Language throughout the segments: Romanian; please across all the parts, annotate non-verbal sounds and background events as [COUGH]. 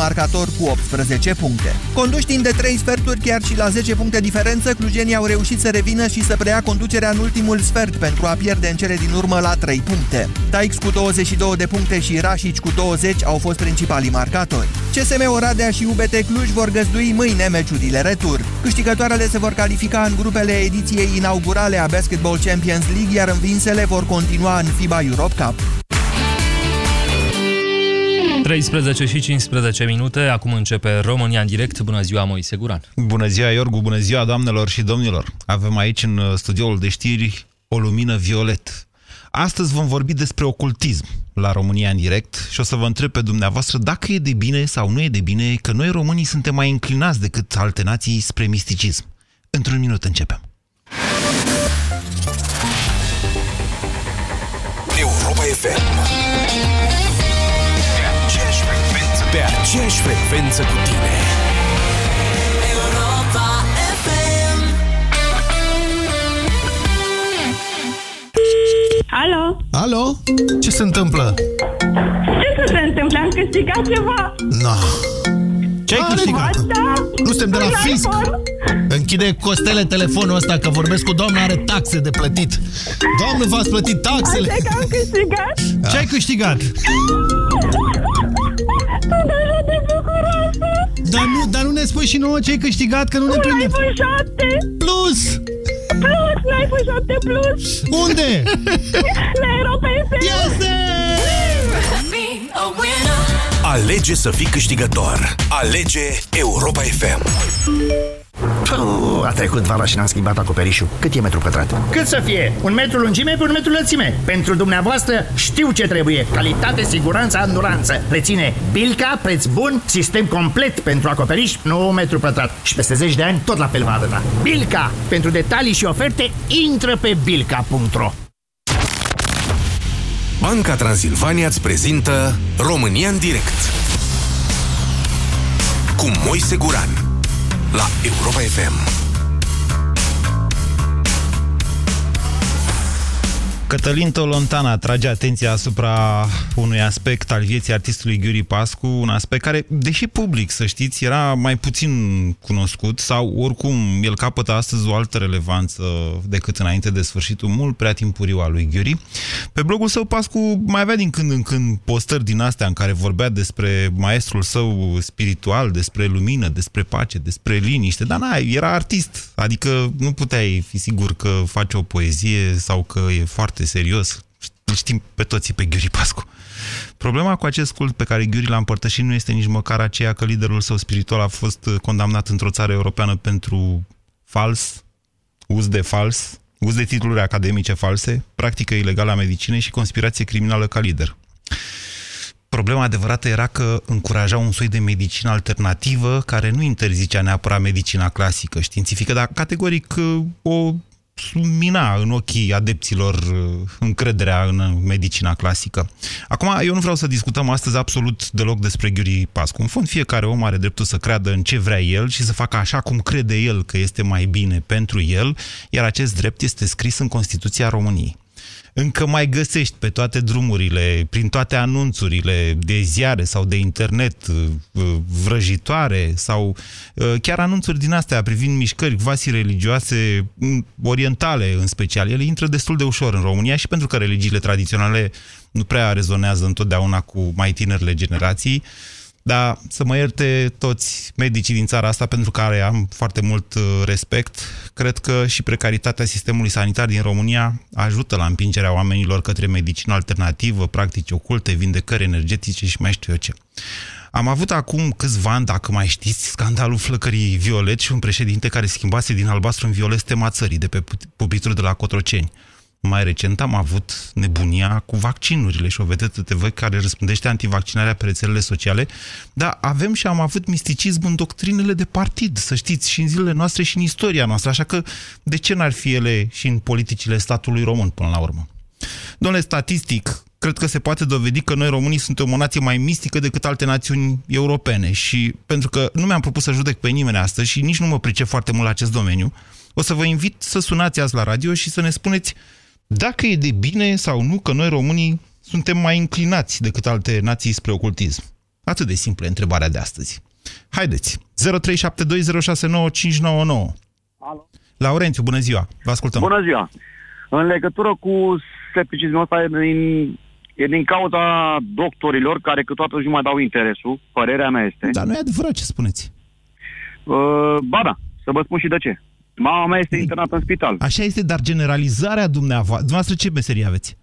marcator cu 18 puncte. Conduși timp de 3 sferturi, chiar și la 10 puncte diferență, clujenii au reușit să revină și să preia conducerea în ultimul sfert pentru a pierde în cele din urmă la 3 puncte. Taix cu 22 de puncte și Rașici cu 20 au fost principalii marcatori. CSM Oradea și UBT Cluj vor găzdui mâine meciurile retur. Câștigătoarele se vor califica în grupele ediției inaugurale a Basketball Champions League, iar învinsele vor continua în FIBA Europe Cup. 13 și 15 minute, acum începe România în direct. Bună ziua, Moise Guran. Bună ziua, Iorgu, bună ziua, doamnelor și domnilor. Avem aici în studioul de știri o lumină violet. Astăzi vom vorbi despre ocultism la România în direct și o să vă întreb pe dumneavoastră dacă e de bine sau nu e de bine că noi românii suntem mai înclinați decât alte nații spre misticism. Într-un minut începem. Europa FM Pe aceeași frecvență cu tine Europa FM Alo? Alo? Ce se întâmplă? Ce să se întâmple? Am câștigat ceva? No. Ce ai câștigat? Da. Nu suntem de la Un fisc. iPhone? Închide costele telefonul ăsta, că vorbesc cu doamna, are taxe de plătit. Doamnă, v-ați plătit taxele? Așa că am câștigat? Ce ai câștigat? Dar nu, dar nu ne spui și nouă ce ai câștigat, că nu ne Un prinde. iPhone 7 Plus! Plus! Un iPhone 7 Plus! Unde? La Europa FM! Este! Be a winner Alege să fii câștigător Alege Europa FM Puh, a trecut vara și n-am schimbat acoperișul. Cât e metru pătrat? Cât să fie? Un metru lungime pe un metru lățime. Pentru dumneavoastră știu ce trebuie. Calitate, siguranță, anduranță. Reține Bilca, preț bun, sistem complet pentru acoperiș, nu metru pătrat. Și peste 10 de ani tot la fel va arăta. Bilca. Pentru detalii și oferte, intră pe bilca.ro Banca Transilvania îți prezintă România în direct Cu Moise Guran La Europa FM Cătălin Tolontana atrage atenția asupra unui aspect al vieții artistului Ghiuri Pascu, un aspect care, deși public, să știți, era mai puțin cunoscut sau oricum el capătă astăzi o altă relevanță decât înainte de sfârșitul mult prea timpuriu al lui Ghiuri. Pe blogul său Pascu mai avea din când în când postări din astea în care vorbea despre maestrul său spiritual, despre lumină, despre pace, despre liniște, dar na, era artist, adică nu puteai fi sigur că face o poezie sau că e foarte serios. Îl știm pe toții pe Ghiuri Pascu. Problema cu acest cult pe care Ghiuri l-a împărtășit nu este nici măcar aceea că liderul său spiritual a fost condamnat într-o țară europeană pentru fals, uz de fals, uz de titluri academice false, practică ilegală a medicinei și conspirație criminală ca lider. Problema adevărată era că încuraja un soi de medicină alternativă care nu interzicea neapărat medicina clasică științifică, dar categoric o mina în ochii adepților uh, încrederea în medicina clasică. Acum, eu nu vreau să discutăm astăzi absolut deloc despre Ghiuri Pascu. În fond, fiecare om are dreptul să creadă în ce vrea el și să facă așa cum crede el că este mai bine pentru el, iar acest drept este scris în Constituția României încă mai găsești pe toate drumurile, prin toate anunțurile de ziare sau de internet vrăjitoare sau chiar anunțuri din astea privind mișcări quasi religioase orientale în special. Ele intră destul de ușor în România și pentru că religiile tradiționale nu prea rezonează întotdeauna cu mai tinerile generații, dar să mă ierte toți medicii din țara asta pentru care am foarte mult respect. Cred că și precaritatea sistemului sanitar din România ajută la împingerea oamenilor către medicină alternativă, practici oculte, vindecări energetice și mai știu eu ce. Am avut acum câțiva ani, dacă mai știți, scandalul flăcării violet și un președinte care schimbase din albastru în violet tema țării de pe pupitrul de la Cotroceni. Mai recent am avut nebunia cu vaccinurile și o vedetă TV care răspundește antivaccinarea pe rețelele sociale, dar avem și am avut misticism în doctrinele de partid, să știți, și în zilele noastre și în istoria noastră, așa că de ce n-ar fi ele și în politicile statului român până la urmă? Domnule, statistic, cred că se poate dovedi că noi românii suntem o nație mai mistică decât alte națiuni europene și pentru că nu mi-am propus să judec pe nimeni astăzi și nici nu mă pricep foarte mult la acest domeniu, o să vă invit să sunați azi la radio și să ne spuneți dacă e de bine sau nu că noi românii suntem mai înclinați decât alte nații spre ocultism. Atât de simplă e întrebarea de astăzi. Haideți, 0372069599. Alo. Laurențiu, bună ziua, vă ascultăm. Bună ziua! În legătură cu scepticismul ăsta e din, e din cauza doctorilor care câteodată nu mai dau interesul, părerea mea este. Dar nu e adevărat ce spuneți. Uh, ba da, să vă spun și de ce. Mama mea este internată în spital. Așa este, dar generalizarea dumneavoastră, dumneavoastră ce meserie aveți?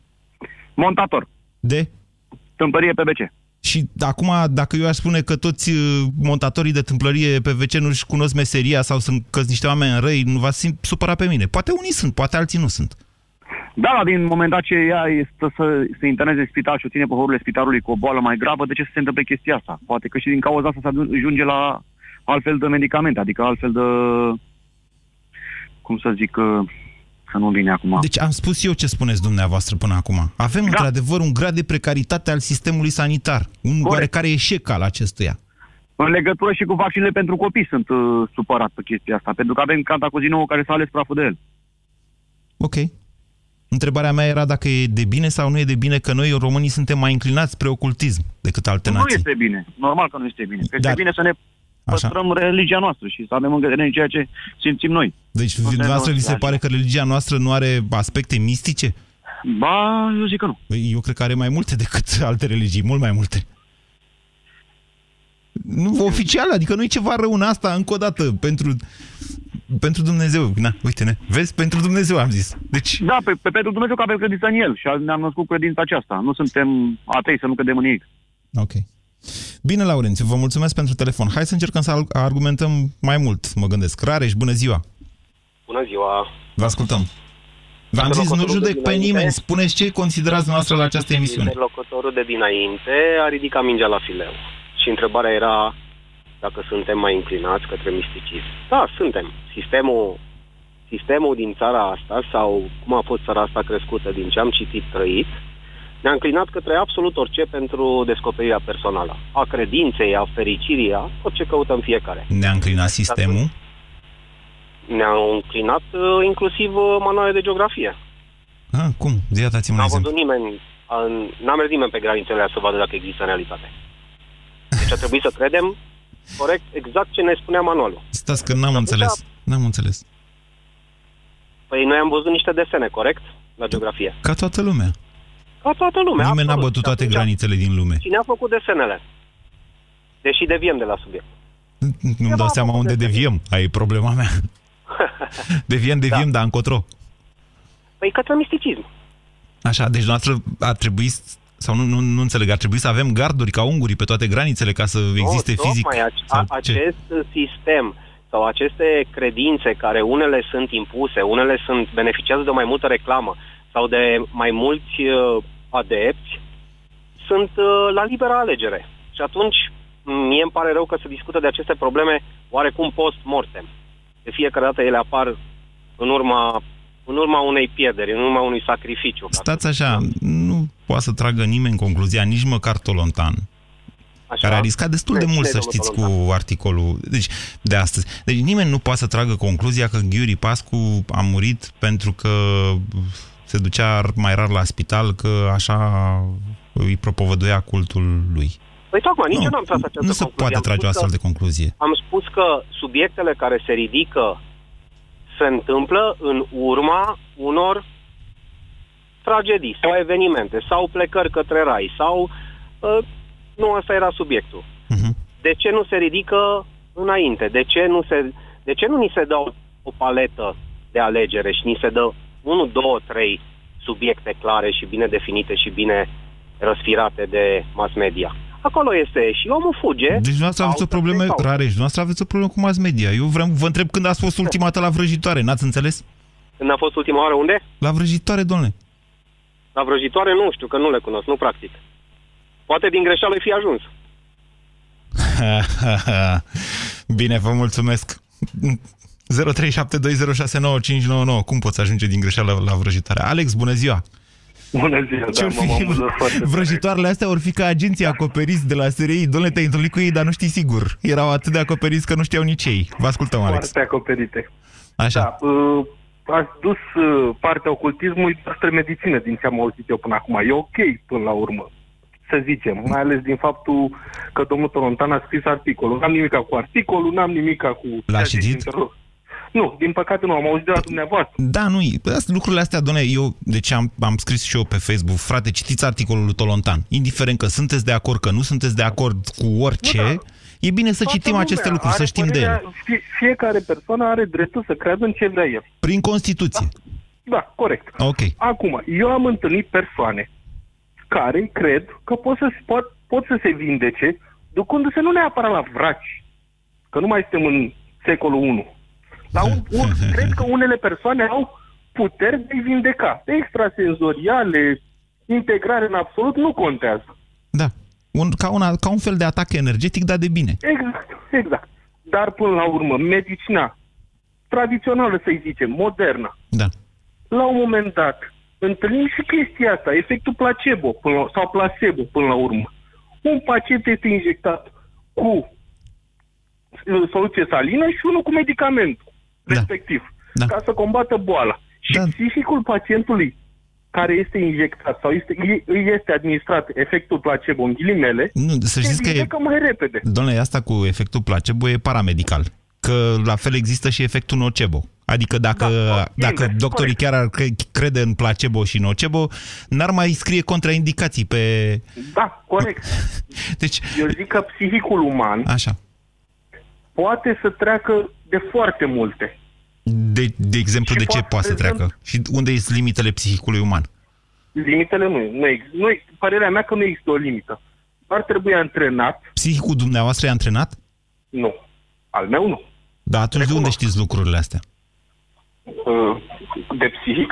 Montator. De? Tâmpărie pe BC. Și acum, dacă eu aș spune că toți uh, montatorii de tâmplărie pe WC nu-și cunosc meseria sau sunt că niște oameni răi, nu va simt supăra pe mine. Poate unii sunt, poate alții nu sunt. Da, dar din moment dat ce ea este să se interneze în spital și o ține pe horul spitalului cu o boală mai gravă, de ce să se întâmple chestia asta? Poate că și din cauza asta se ajunge la altfel de medicamente, adică altfel de... Cum să zic... uh, Să nu vine acum. Deci am spus eu ce spuneți dumneavoastră până acum. Avem da. într-adevăr un grad de precaritate al sistemului sanitar, un Corect. oarecare eșec al acestuia. În legătură și cu vaccinele pentru copii sunt uh, supărat pe chestia asta, pentru că avem Cantacuzino care s-a ales praful de el. Ok. Întrebarea mea era dacă e de bine sau nu e de bine că noi, românii, suntem mai înclinați spre ocultism decât alte Nu nații. este bine. Normal că nu este bine. Că este Dar- bine să ne păstrăm religia noastră și să avem încredere în ceea ce simțim noi. Deci, Nu dumneavoastră vi se se pare că religia noastră nu are aspecte mistice? Ba, eu zic că nu. Păi, Eu cred că are mai multe decât [LAUGHS] alte religii, mult mai multe. Nu, oficial, adică nu e ceva rău în asta, încă o dată, pentru, pentru Dumnezeu. Na, uite-ne, vezi, pentru Dumnezeu am zis. Deci, Da, pe, pe pentru Dumnezeu că avem credință în El și ne-am născut cu credința aceasta. Nu suntem atei să nu credem în ei. ok. Bine, Laurențiu, vă mulțumesc pentru telefon. Hai să încercăm să al- argumentăm mai mult, mă gândesc. Rareș, bună ziua! Bună ziua! Vă ascultăm. V-am zis, nu judec pe nimeni, spuneți ce considerați dumneavoastră la această emisiune. Interlocutorul de dinainte a ridicat mingea la fileu. Și întrebarea era dacă suntem mai înclinați către misticism. Da, suntem. Sistemul, sistemul din țara asta, sau cum a fost țara asta crescută din ce am citit, trăit, ne-a înclinat către absolut orice pentru descoperirea personală. A credinței, a fericirii, a tot ce căutăm fiecare. Ne-a înclinat sistemul? Ne-au înclinat uh, inclusiv uh, manuale de geografie. Ah, cum? Ia dați-mi un N-a exemplu. văzut nimeni, în- n-a mers nimeni pe granițele alea să vadă dacă există în realitate. Deci a trebuit să credem corect exact ce ne spunea manualul. Stați că n-am înțeles. N-am înțeles. Păi noi am văzut niște desene, corect? La geografie. Ca toată lumea. Ca toată lumea, Nimeni n-a absolut. bătut toate Și atunci, granițele din lume. Cine a făcut desenele? Deși deviem de la subiect. Nu-mi dau seama unde deviem. Aia e problema mea. [LAUGHS] Deviem, deviem, dar încotro. Păi către misticism. Așa, deci noastră ar trebui, s- sau nu, nu, nu înțeleg, ar trebui să avem garduri ca ungurii pe toate granițele ca să existe nu, fizic. Tocmai, ac- sau a- ce? acest sistem sau aceste credințe care unele sunt impuse, unele sunt beneficiază de mai multă reclamă sau de mai mulți uh, adepți, sunt uh, la liberă alegere. Și atunci mie îmi pare rău că se discută de aceste probleme oarecum post-mortem. De fiecare dată ele apar în urma, în urma unei pierderi, în urma unui sacrificiu. Stați așa, nu poate să tragă nimeni concluzia, nici măcar Tolontan. Așa? Care a riscat destul de Cine- mult, cine să e domnul știți, cu articolul deci, de astăzi. Deci nimeni nu poate să tragă concluzia că Ghiuri Pascu a murit pentru că se ducea mai rar la spital, că așa îi propovăduia cultul lui. Păi tocmai, nici Nu, eu n-am tras această Nu se concluzie. poate Am trage o spus că- astfel de concluzie. Am spus că subiectele care se ridică se întâmplă în urma unor tragedii sau evenimente sau plecări către rai sau uh, nu asta era subiectul. De ce nu se ridică înainte? De ce nu se de ce nu ni se dă o, o paletă de alegere și ni se dă 1 2 3 subiecte clare și bine definite și bine răsfirate de mass media? Acolo este și omul fuge. Deci dumneavoastră aveți o problemă rare și dumneavoastră aveți o problemă cu mass media. Eu vreau, vă întreb când ați fost ultima dată la vrăjitoare, n-ați înțeles? Când a fost ultima oară unde? La vrăjitoare, domnule. La vrăjitoare nu știu, că nu le cunosc, nu practic. Poate din greșeală fi ajuns. [LAUGHS] Bine, vă mulțumesc. 0372069599. Cum poți ajunge din greșeală la vrăjitoare? Alex, bună ziua! Bună ziua, Ce da, fi, mă amuză [LAUGHS] foarte vrăjitoarele astea ori fi ca agenții acoperiți de la SRI. Domnule, te-ai întâlnit cu ei, dar nu știi sigur. Erau atât de acoperiți că nu știau nici ei. Vă ascultăm, Alex. Foarte acoperite. Așa. Da, uh, ați dus uh, partea ocultismului spre medicină, din ce am auzit eu până acum. E ok până la urmă. să zicem, mai ales din faptul că domnul Tolontan a scris articolul. N-am nimica cu articolul, n-am nimica cu... L-a citit? Nu, din păcate nu, am auzit de la dumneavoastră. Da, nu, asta- lucrurile astea, doamne, eu, deci am, am scris și eu pe Facebook, frate, citiți articolul lui Tolontan. Indiferent că sunteți de acord, că nu sunteți de acord cu orice, Nu, da. e bine să Toată citim lumea aceste lucruri, să are știm de părerea- ele. Fie, fiecare persoană are dreptul să creadă în ce vrea el. Prin Constituție. Da, corect. Ok. Acum, eu am întâlnit persoane care cred că pot să, pot, pot să se vindece ducându-se nu neapărat la vraci, că nu mai suntem în secolul 1. La un, un, [LAUGHS] cred că unele persoane au puteri de a vindeca. Extrasenzoriale, integrare în absolut, nu contează. Da. Un, ca, una, ca un fel de atac energetic, dar de bine. Exact, exact. Dar până la urmă, medicina tradițională, să-i zicem, modernă, Da. la un moment dat, întâlnim și chestia asta, efectul placebo până la, sau placebo până la urmă. Un pacient este injectat cu uh, soluție salină și unul cu medicamentul respectiv, Da. ca să combată boala. Și da. psihicul pacientului care este injectat sau este, îi- îi este administrat efectul placebo în ghilimele, Nu, să se știți că e, vindecă mai repede. domnule, asta cu efectul placebo e paramedical. Că la fel există și efectul nocebo. Adică dacă, da, dacă invers, doctorii chiar ar cre- crede în placebo și nocebo, n-ar mai scrie contraindicații pe... Da, corect. [LAUGHS] Deci... Eu zic că psihicul uman Așa. poate să treacă de foarte multe. De, de exemplu, Și de ce poate poate să să- treacă? Și unde sunt limitele psihicului uman? Limitele nu, nu există. Nu, ex- părerea mea că nu există o limită. Ar trebui antrenat, Psihicul dumneavoastră e antrenat? nu. Al meu nu. Da, atunci de unde știți lucrurile astea? Uh, De psihic.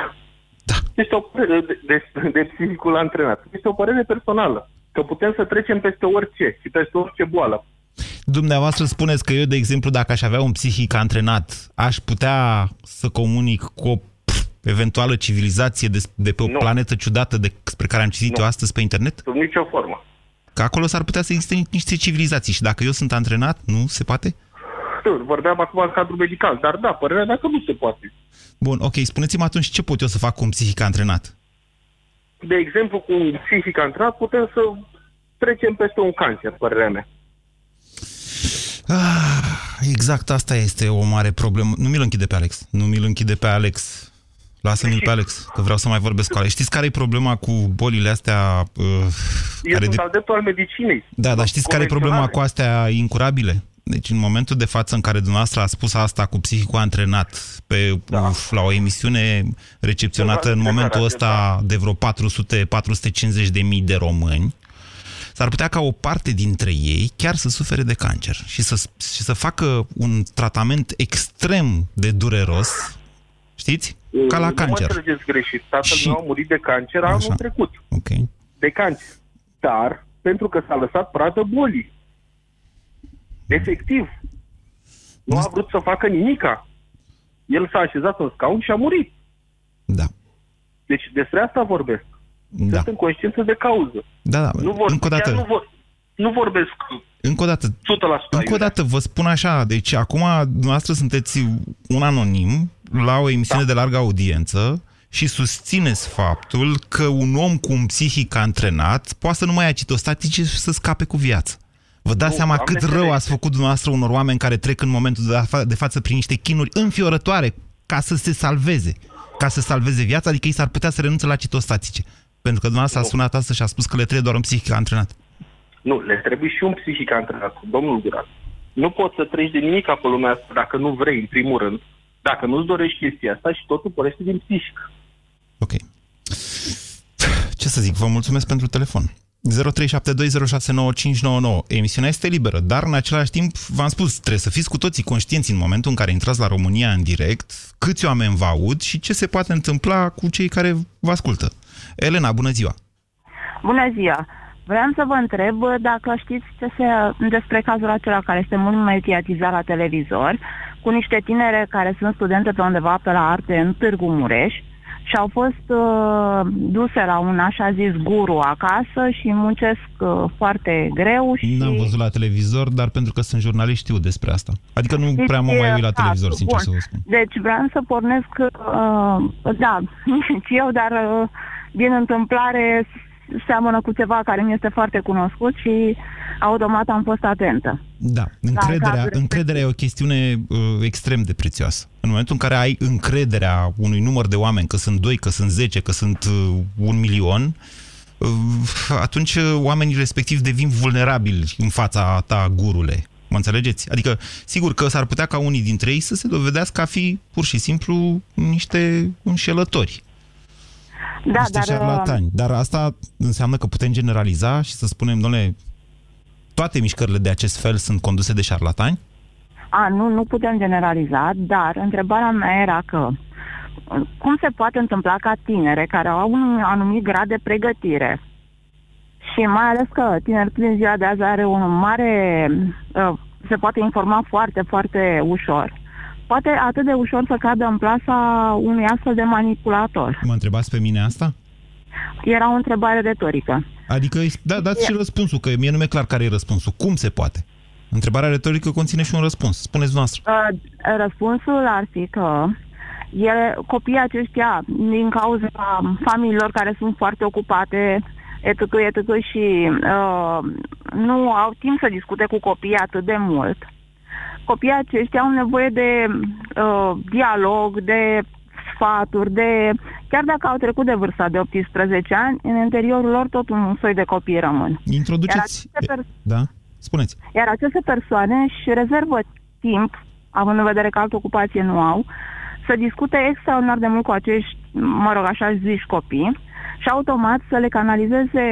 Da. Este o părere de, de, de psihicul antrenat. Este o părere personală. Că putem să trecem peste orice și peste orice boală. Dumneavoastră spuneți că eu, de exemplu, dacă aș avea un psihic antrenat, aș putea să comunic cu o pf, eventuală civilizație de, de pe o Nu. planetă ciudată despre care am citit Nu. eu astăzi pe internet? Sub nicio formă. Că acolo s-ar putea să existe ni- niște civilizații și dacă eu sunt antrenat, nu se poate? Nu, vorbeam acum în cadrul medical, dar da, părerea mea că nu se poate. Bun, ok, spuneți-mi atunci ce pot eu să fac cu un psihic antrenat? De exemplu, cu un psihic antrenat putem să trecem peste un cancer, părerea mea. Ah, exact asta este o mare problemă. Nu mi-l închide pe Alex. Nu mi-l închide pe Alex. Lasă-mi pe Alex, că vreau să mai vorbesc cu Alex. Știți care e problema cu bolile astea? Uh, Eu care sunt de... al dreptul al medicinei. Da, dar știți care e problema cu astea incurabile? Deci în momentul de față în care dumneavoastră a spus asta cu psihicul antrenat pe, da. uf, la o emisiune recepționată în momentul ăsta de vreo 400-450 de mii de români, s-ar putea ca o parte dintre ei chiar să sufere de cancer și să, și să facă un tratament extrem de dureros, știți? Ca la Nu mă cancer. înțelegeți greșit. Tatăl Și- meu a murit de cancer anul Așa. trecut. Ok. De cancer. Dar pentru că s-a lăsat pradă bolii. Efectiv. Nu a vrut să facă nimica. El s-a așezat în scaun și a murit. Da. Deci despre asta vorbesc. Da. Sunt în conștiință de cauză. Da, da. Nu, vor, Încă o dată. chiar nu, vor, nu vorbesc Încă o dată, 100% încă o dată vă spun așa, deci acum dumneavoastră sunteți un anonim la o emisiune da. de largă audiență și susțineți faptul că un om cu un psihic antrenat poate să nu mai ia citostatice și să scape cu viață. Vă dați Nu, seama Doamne cât rău ferește. ați făcut dumneavoastră unor oameni care trec în momentul de, fa- de față prin niște chinuri înfiorătoare ca să se salveze, ca să salveze viața, adică ei s-ar putea să renunțe la citostatice. Pentru că dumneavoastră a sunat asta și a spus că le trebuie doar un psihic antrenat. Nu, le trebuie și un psihic antrenat, domnul Guran. Nu poți să treci de nimic pe lumea asta dacă nu vrei, în primul rând, dacă nu-ți dorești chestia asta și totul pornește din psihic. Ce să zic, vă mulțumesc pentru telefon. 0372069599. Emisiunea este liberă, dar în același timp, v-am spus, trebuie să fiți cu toții conștienți în momentul în care intrați la România în direct, câți oameni vă aud și ce se poate întâmpla cu cei care vă ascultă. Elena, bună ziua! Bună ziua! Vreau să vă întreb dacă știți ce se, despre cazul acela care este mult mediatizat la televizor, cu niște tinere care sunt studente pe undeva pe la arte în Târgu Mureș și au fost uh, duse la un așa zis guru acasă și muncesc uh, foarte greu și... N-am văzut la televizor, dar pentru că sunt jurnalist știu despre asta. Adică nu prea mă mai uit la Da, televizor, sincer bun. să vă spun. Deci vreau să pornesc, uh, da, [LAUGHS] nici eu, dar uh, din întâmplare seamănă cu ceva care mi este foarte cunoscut și automat am fost atentă. Da, încrederea, cazuri încrederea e o chestiune uh, extrem de prețioasă. În momentul în care ai încrederea unui număr de oameni, că sunt doi, că sunt zece, că sunt uh, un milion, uh, atunci uh, oamenii respectiv devin vulnerabili în fața ta, gurule. Mă înțelegeți? Adică, sigur că s-ar putea ca unii dintre ei să se dovedească a fi pur și simplu niște înșelători. Da, niște dar... șarlatani. Dar asta înseamnă că putem generaliza și să spunem, domnule, toate mișcările de acest fel sunt conduse de șarlatani? A, nu, nu putem generaliza, dar întrebarea mea era că cum se poate întâmpla ca tinere care au un anumit grad de pregătire și mai ales că tinerii din ziua de azi are un mare... Uh, se poate informa foarte, foarte ușor. Poate atât de ușor să cadă în plasa unui astfel de manipulator. Mă întrebați pe mine asta? Era o întrebare retorică. Adică, da, dați și răspunsul, că mie nu mi-e clar care e răspunsul. Cum se poate? Întrebarea retorică conține și un răspuns. Spuneți noastră. Uh, răspunsul ar fi că ele, copiii aceștia, din cauza familiilor care sunt foarte ocupate, etc., etc., și uh, nu au timp să discute cu copiii atât de mult, copiii aceștia au nevoie de uh, dialog, de sfaturi, de... Chiar dacă au trecut de vârsta de 18 ani, în interiorul lor tot un soi de copii rămân. Introduceți... Iar aceste, per- Da? Spuneți. iar aceste persoane își rezervă timp, având în vedere că altă ocupație nu au, să discute extraordinar de mult cu acești, mă rog, așa zici copii și automat să le canalizeze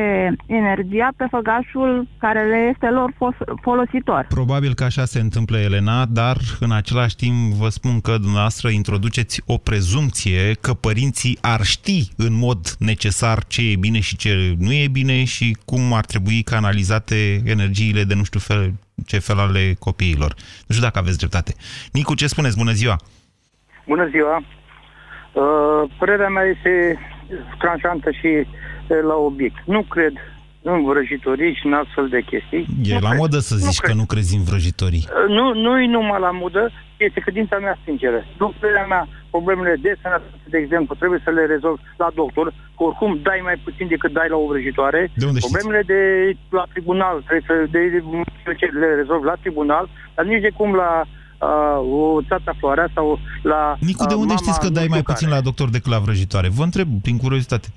energia pe făgașul care le este lor fos- folositor. Probabil că așa se întâmplă, Elena, dar în același timp vă spun că dumneavoastră introduceți o prezumție că părinții ar ști în mod necesar ce e bine și ce nu e bine și cum ar trebui canalizate energiile de nu știu fel, ce fel ale copiilor. Nu știu dacă aveți dreptate. Nicu, ce spuneți? Bună ziua! Bună ziua! Uh, părerea mea este tranșantă și uh, la obiect. Nu cred în vrăjitorii și în astfel de chestii. E la modă să zici că nu crezi în vrăjitorii. Uh, Nu, nu e numai la modă, este credința mea sinceră. După părerea mea, problemele de sănătate, de exemplu, trebuie să le rezolvi la doctor, că oricum dai mai puțin decât dai la o vrăjitoare. De unde știți? problemele de la tribunal, trebuie să de, de, ce le rezolvi la tribunal, dar nici de cum la uh, o țata floarea sau la Nicu, de uh, unde mama știți că nu dai știu mai care. puțin la doctor decât la vrăjitoare? Vă întreb, prin curiozitate.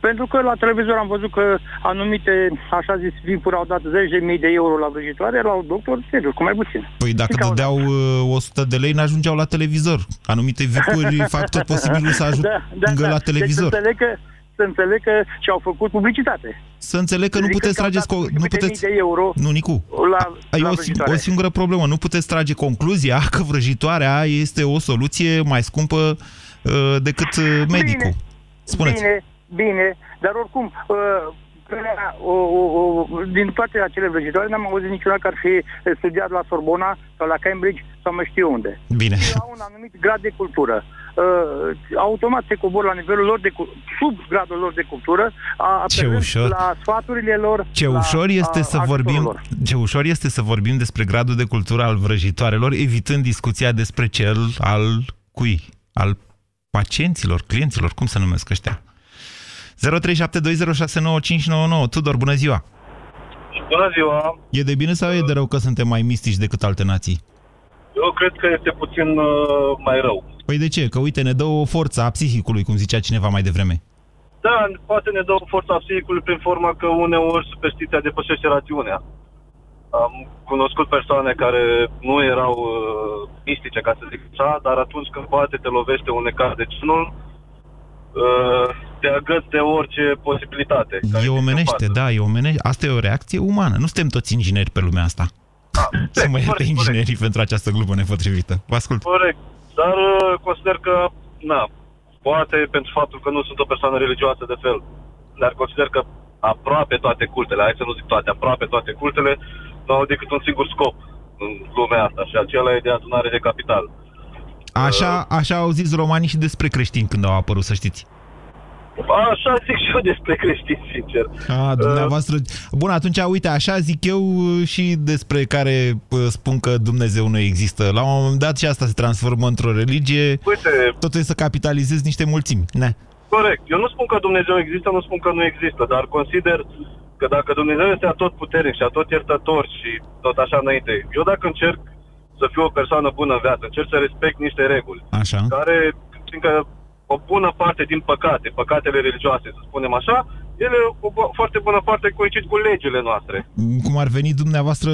Pentru că la televizor am văzut că anumite, așa zis, vipuri au dat zeci de mii de euro la vrăjitoare, la un doctor, serios, cu mai puțin. Păi dacă dădeau uh, 100 de lei, n-ajungeau la televizor. Anumite vipuri [LAUGHS] fac tot posibilul să ajungă la televizor. Deci să înțeleg că, să înțeleg că și-au făcut publicitate. Să înțeleg că nu Adică puteți că au trageți... dat co- Nu câte puteți... mii de euro Nu, Nicu. la, Ai la o, vrăjitoare. o singură problemă. Nu puteți trage concluzia că vrăjitoarea este o soluție mai scumpă uh, decât uh, medicul. Spuneți. Bine, bine, dar oricum, uh, părerea, o, o, o, din toate acele vrăjitoare n-am auzit niciuna care ar fi studiat la Sorbona sau la Cambridge sau mai știu unde. Bine. Au un anumit grad de cultură. Uh, automat se cobor la nivelul lor de cu- sub gradul lor de cultură, a, Ce apelând ușor. la sfaturile lor. Ce la, ușor este a, să ajutorul vorbim, lor. ce ușor este să vorbim despre gradul de cultură al vrăjitoarelor, evitând discuția despre cel al cui? Al pacienților, clienților, cum se numesc ăștia? 0372069599. Tudor, bună ziua! Bună ziua! E de bine sau e de rău că suntem mai mistici decât alte nații? Eu cred că este puțin uh, mai rău. Păi de ce? Că uite, ne dă o forță a psihicului, cum zicea cineva mai devreme. Da, poate ne dă o forță a psihicului prin forma că uneori superstiția depășește rațiunea. Am cunoscut persoane care nu erau uh, mistice, ca să zic așa, dar atunci când poate te lovește un necaz de genul, uh, te agăți de orice posibilitate. E omenește, da, e omenește. Asta e o reacție umană. Nu suntem toți ingineri pe lumea asta. [LAUGHS] Să mă ierte inginerii pentru această glumă nepotrivită. Vă ascult. Corect. Dar uh, consider că, na, poate pentru faptul că nu sunt o persoană religioasă de fel, dar consider că aproape toate cultele, hai să nu zic toate, aproape toate cultele, nu au decât un singur scop în lumea asta și acela e de adunare de capital. Așa, așa au zis romanii și despre creștini când au apărut, să știți. Așa zic și eu despre creștini, sincer. A, dumneavoastră... Bun, atunci, uite, așa zic eu uh, și despre care uh, spun că Dumnezeu nu există. La un moment dat și asta se transformă într-o religie. Uite, Totul e să capitalizezi niște mulțimi. Ne. Corect. Eu nu spun că Dumnezeu există, nu spun că nu există, dar consider că dacă Dumnezeu este atot puternic și atot iertător și tot așa înainte, eu dacă încerc să fiu o persoană bună în viață, încerc să respect niște reguli, Așa. care, fiindcă o bună parte din păcate, păcatele religioase, să spunem așa, ele, o bu- foarte bună parte coincid cu legile noastre. Cum ar veni dumneavoastră,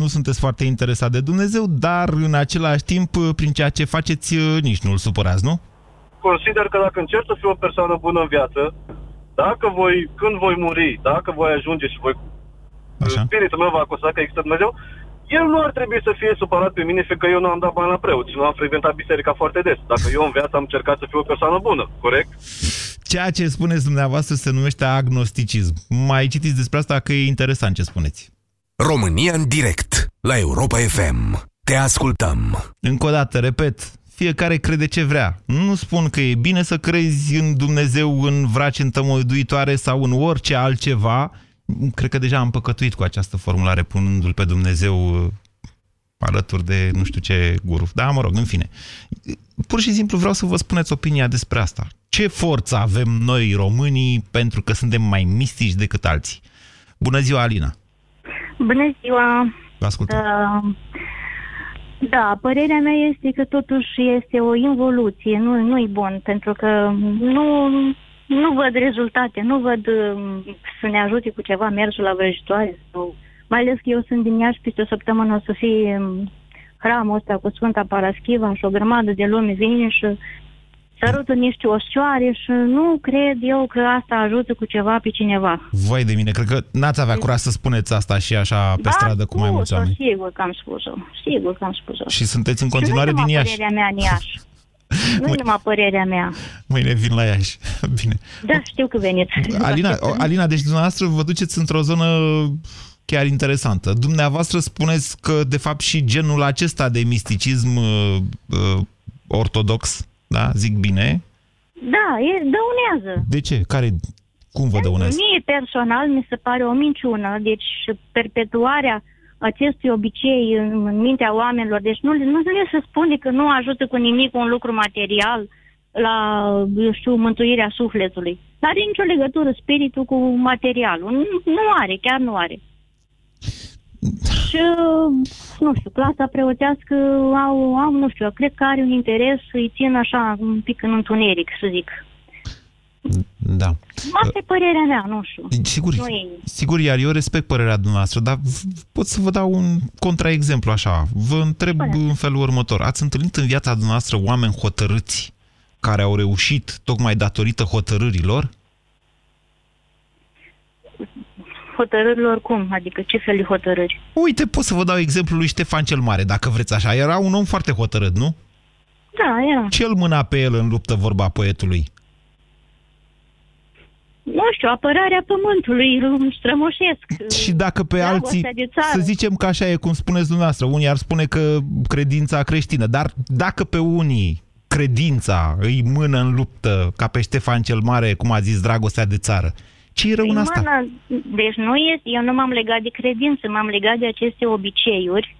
nu sunteți foarte interesat de Dumnezeu, dar în același timp, prin ceea ce faceți, nici nu-l supărați, nu? consider că dacă încerc să fiu o persoană bună în viață, dacă voi, când voi muri, dacă voi ajunge și voi, Așa. spiritul meu va constata că există Dumnezeu, el nu ar trebui să fie supărat pe mine, fiindcă eu nu am dat bani la preot și nu am frecventat biserica foarte des. Dacă eu în viață am încercat să fiu o persoană bună, corect? Ceea ce spuneți dumneavoastră se numește agnosticism. Mai citiți despre asta că e interesant ce spuneți. România în direct la Europa FM. Te ascultăm. Încă o dată, repet, fiecare crede ce vrea. Nu spun că e bine să crezi în Dumnezeu, în vraci întămăduitoare sau în orice altceva. Cred că deja am păcătuit cu această formulare, punându-l pe Dumnezeu uh, alături de nu știu ce guru. Da, mă rog, în fine. Pur și simplu vreau să vă spuneți opinia despre asta. Ce forță avem noi românii pentru că suntem mai mistici decât alții? Bună ziua, Alina! Bună ziua! Vă ascultăm. Uh, da, părerea mea este că totuși este o involuție, nu, nu-i bun, pentru că nu, nu văd rezultate, nu văd um, să ne ajute cu ceva mersul la vrăjitoare. Sau, mai ales că eu sunt din Iași, peste o săptămână o să fie um, hramul ăsta cu Sfânta Paraschiva și o grămadă de lume vine și sărută niște oșoare și nu cred eu că asta ajută cu ceva pe cineva. Vai de mine, cred că n-ați avea curaj să spuneți asta și așa pe Da, stradă cu mai mulți spus-o, oameni. Sigur că am spus-o, sigur că am spus-o. Și sunteți în continuare și nu din numai Iași. părerea mea în Iași. [LAUGHS] nu e numai părerea mea. Mâine vin la Iași. [LAUGHS] Bine. Da, știu că veniți. Alina, o- Alina, deci dumneavoastră vă duceți într-o zonă chiar interesantă. Dumneavoastră spuneți că, de fapt, și genul acesta de misticism uh, uh, ortodox, da, zic bine, Da, e, dăunează. de ce? Care, cum vă dăunează? Mie personal mi se pare o minciună, deci perpetuarea acestui obicei în, în mintea oamenilor, deci nu, nu le se spune că nu ajută cu nimic un lucru material la, eu știu, mântuirea sufletului. Nu are nicio legătură spiritul cu materialul. Nu, nu are, chiar nu are. Și, nu știu, clasa preotească au, au, nu știu, cred că are un interes să-i țin așa un pic în întuneric, să zic. Da. Asta e părerea mea, nu știu. Sigur, Nu e... sigur, iar eu respect părerea dumneavoastră, dar v- pot să vă dau un contraexemplu așa. Vă întreb în felul următor. Ați întâlnit în viața dumneavoastră oameni hotărâți care au reușit tocmai datorită hotărârilor? Hotărârilor cum? Adică ce fel de hotărâri? Uite, pot să vă dau exemplul lui Ștefan cel Mare, dacă vreți așa. Era un om foarte hotărât, nu? Da, era. Ce îl mâna pe el în luptă vorba poetului? Nu știu, apărarea pământului îl strămoșesc. Și dacă pe Dragostea alții, de țară. să zicem că așa e cum spuneți dumneavoastră, unii ar spune că credința creștină, dar dacă pe unii credința îi mână în luptă, ca pe Ștefan cel Mare, cum a zis, dragostea de țară, ce e rău în asta? Mână, deci nu este, eu nu m-am legat de credință, m-am legat de aceste obiceiuri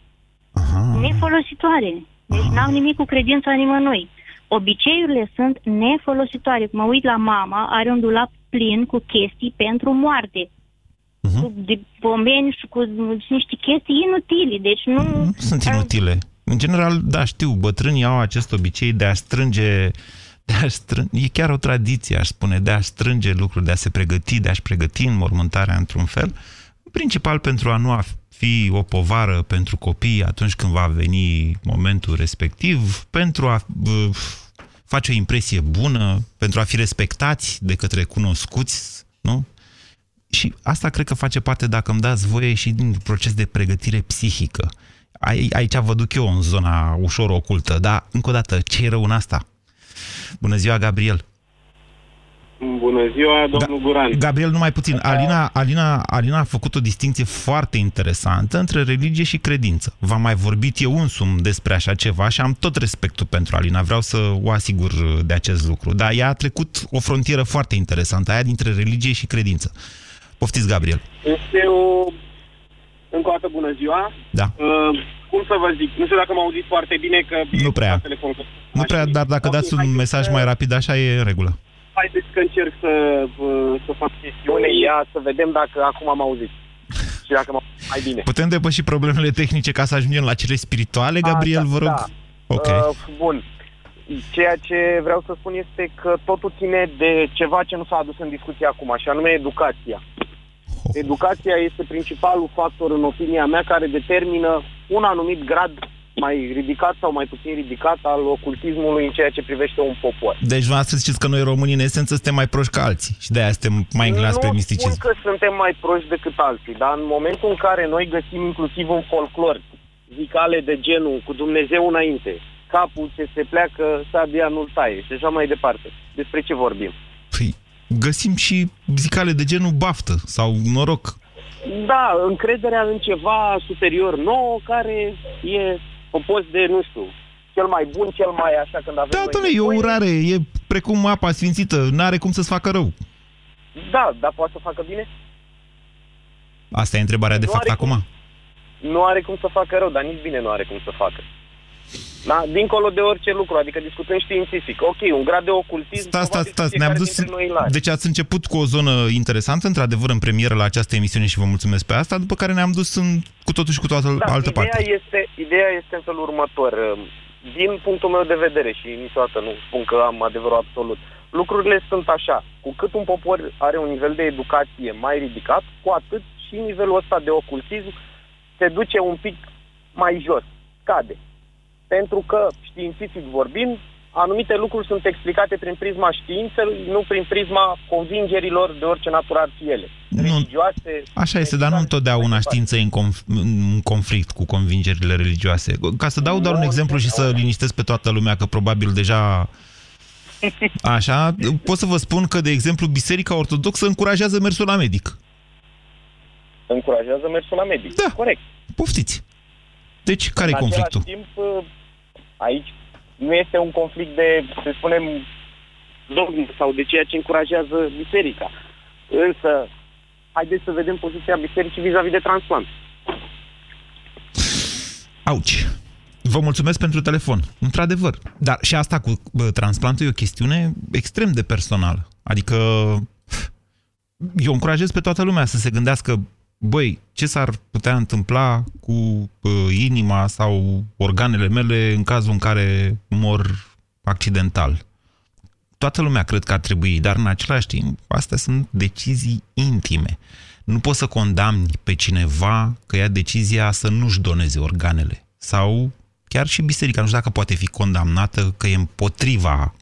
Aha. nefolositoare. Deci n-au nimic cu credința nimănui. Obiceiurile sunt nefolositoare. Mă uit la mama, are un dulap plin cu chestii pentru moarte. Mhm. Cu de pomeni și cu niște chestii inutile. Deci nu... Sunt inutile. În general, da, știu, bătrânii au acest obicei de a strânge de a strânge, e chiar o tradiție, aș spune, de a strânge lucruri, de a se pregăti, de a-și pregăti înmormântarea într-un fel, în principal pentru a nu a fi o povară pentru copii atunci când va veni momentul respectiv, pentru a uh, face o impresie bună, pentru a fi respectați de către cunoscuți, nu? Și asta cred că face parte, dacă îmi dați voie, și din proces de pregătire psihică. Ai- Aici vă duc eu în zona ușor ocultă, dar, încă o dată, ce e rău în asta? Bună ziua, Gabriel! Bună ziua, domnul Guran. Gabriel, numai puțin. Alina, Alina, Alina a făcut o distinție foarte interesantă între religie și credință. V-am mai vorbit eu însumi despre așa ceva și am tot respectul pentru Alina. Vreau să o asigur de acest lucru. Dar ea a trecut o frontieră foarte interesantă, aia dintre religie și credință. Poftiți, Gabriel. Este o... Încă o dată bună ziua. Da. Uh, cum să vă zic? Nu știu dacă mă auziți foarte bine, că... Nu prea. Telefon. Nu prea, dar dacă Ok, dați hai un să- mesaj mai rapid, așa e în regulă. Haideți că încerc să, vă- să fac chestiune, ia să vedem dacă acum am auzit. Și dacă m-am mai bine. Putem depăși problemele tehnice ca să ajungem la cele spirituale, Gabriel, vă rog? Da. Ok. Uh, bun. Ceea ce vreau să spun este că totul ține de ceva ce nu s-a adus în discuție acum, și anume educația. Educația este principalul factor, în opinia mea, care determină un anumit grad mai ridicat sau mai puțin ridicat al ocultismului în ceea ce privește un popor. Deci vreau să ziceți că noi românii, în esență, suntem mai proști ca alții și de-aia suntem mai înclinați pe nu misticism. spun că suntem mai proști decât alții, dar în momentul în care noi găsim inclusiv un folclor zicale de genul cu Dumnezeu înainte, capul ce se pleacă, sabia nu-l taie și așa mai departe. Despre ce vorbim? Păi, găsim și zicale de genul baftă sau noroc. Da, încrederea în ceva superior nou care e compus de, nu știu, cel mai bun, cel mai așa când avem Da, noi doamne, e o nevoie. urare, e precum apa sfințită, n-are cum să-ți facă rău. Da, dar poate să facă bine? Asta e întrebarea de Nu fapt are acum. Nu are cum să facă rău, dar nici bine nu are cum să facă. Da? Dincolo de orice lucru, adică discutând științific. Ok, un grad de ocultism... Stați, stați, probabil stați, ne-am fiecare dus... dintre noi îl are. Deci ați început cu o zonă interesantă, într-adevăr, în premieră la această emisiune și vă mulțumesc pe asta, după care ne-am dus în, cu totul și cu toată Da, altă ideea parte. Este, ideea este în felul următor. Din punctul meu de vedere, și niciodată nu spun că am adevărul absolut, lucrurile sunt așa. Cu cât un popor are un nivel de educație mai ridicat, cu atât și nivelul ăsta de ocultism se duce un pic mai jos, scade. Pentru că, științific vorbind, anumite lucruri sunt explicate prin prisma științei, nu prin prisma convingerilor de orice natură ar fi ele. Religioase, Așa este, dar nu întotdeauna știința e în, conf- în conflict cu convingerile religioase. Ca să dau doar un exemplu și să liniștesc pe toată lumea, că probabil deja... Așa, pot să vă spun că, de exemplu, Biserica Ortodoxă încurajează mersul la medic. încurajează mersul la medic. Da. Corect. Poftiți. Deci, care e în conflictul? același timp, uh, aici nu este un conflict de, să spunem, dogmă sau de ceea ce încurajează biserica. Însă, haideți să vedem poziția bisericii vis-a-vis de transplant. Auci. Vă mulțumesc pentru telefon. Într-adevăr. Dar și asta cu bă, transplantul e o chestiune extrem de personală. Adică eu încurajez pe toată lumea să se gândească băi, ce s-ar putea întâmpla cu bă, inima sau organele mele în cazul în care mor accidental. Toată lumea cred că ar trebui, dar în același timp, astea sunt decizii intime. Nu poți să condamni pe cineva că ia decizia să nu-și doneze organele. Sau chiar și biserica, nu știu dacă poate fi condamnată că e împotriva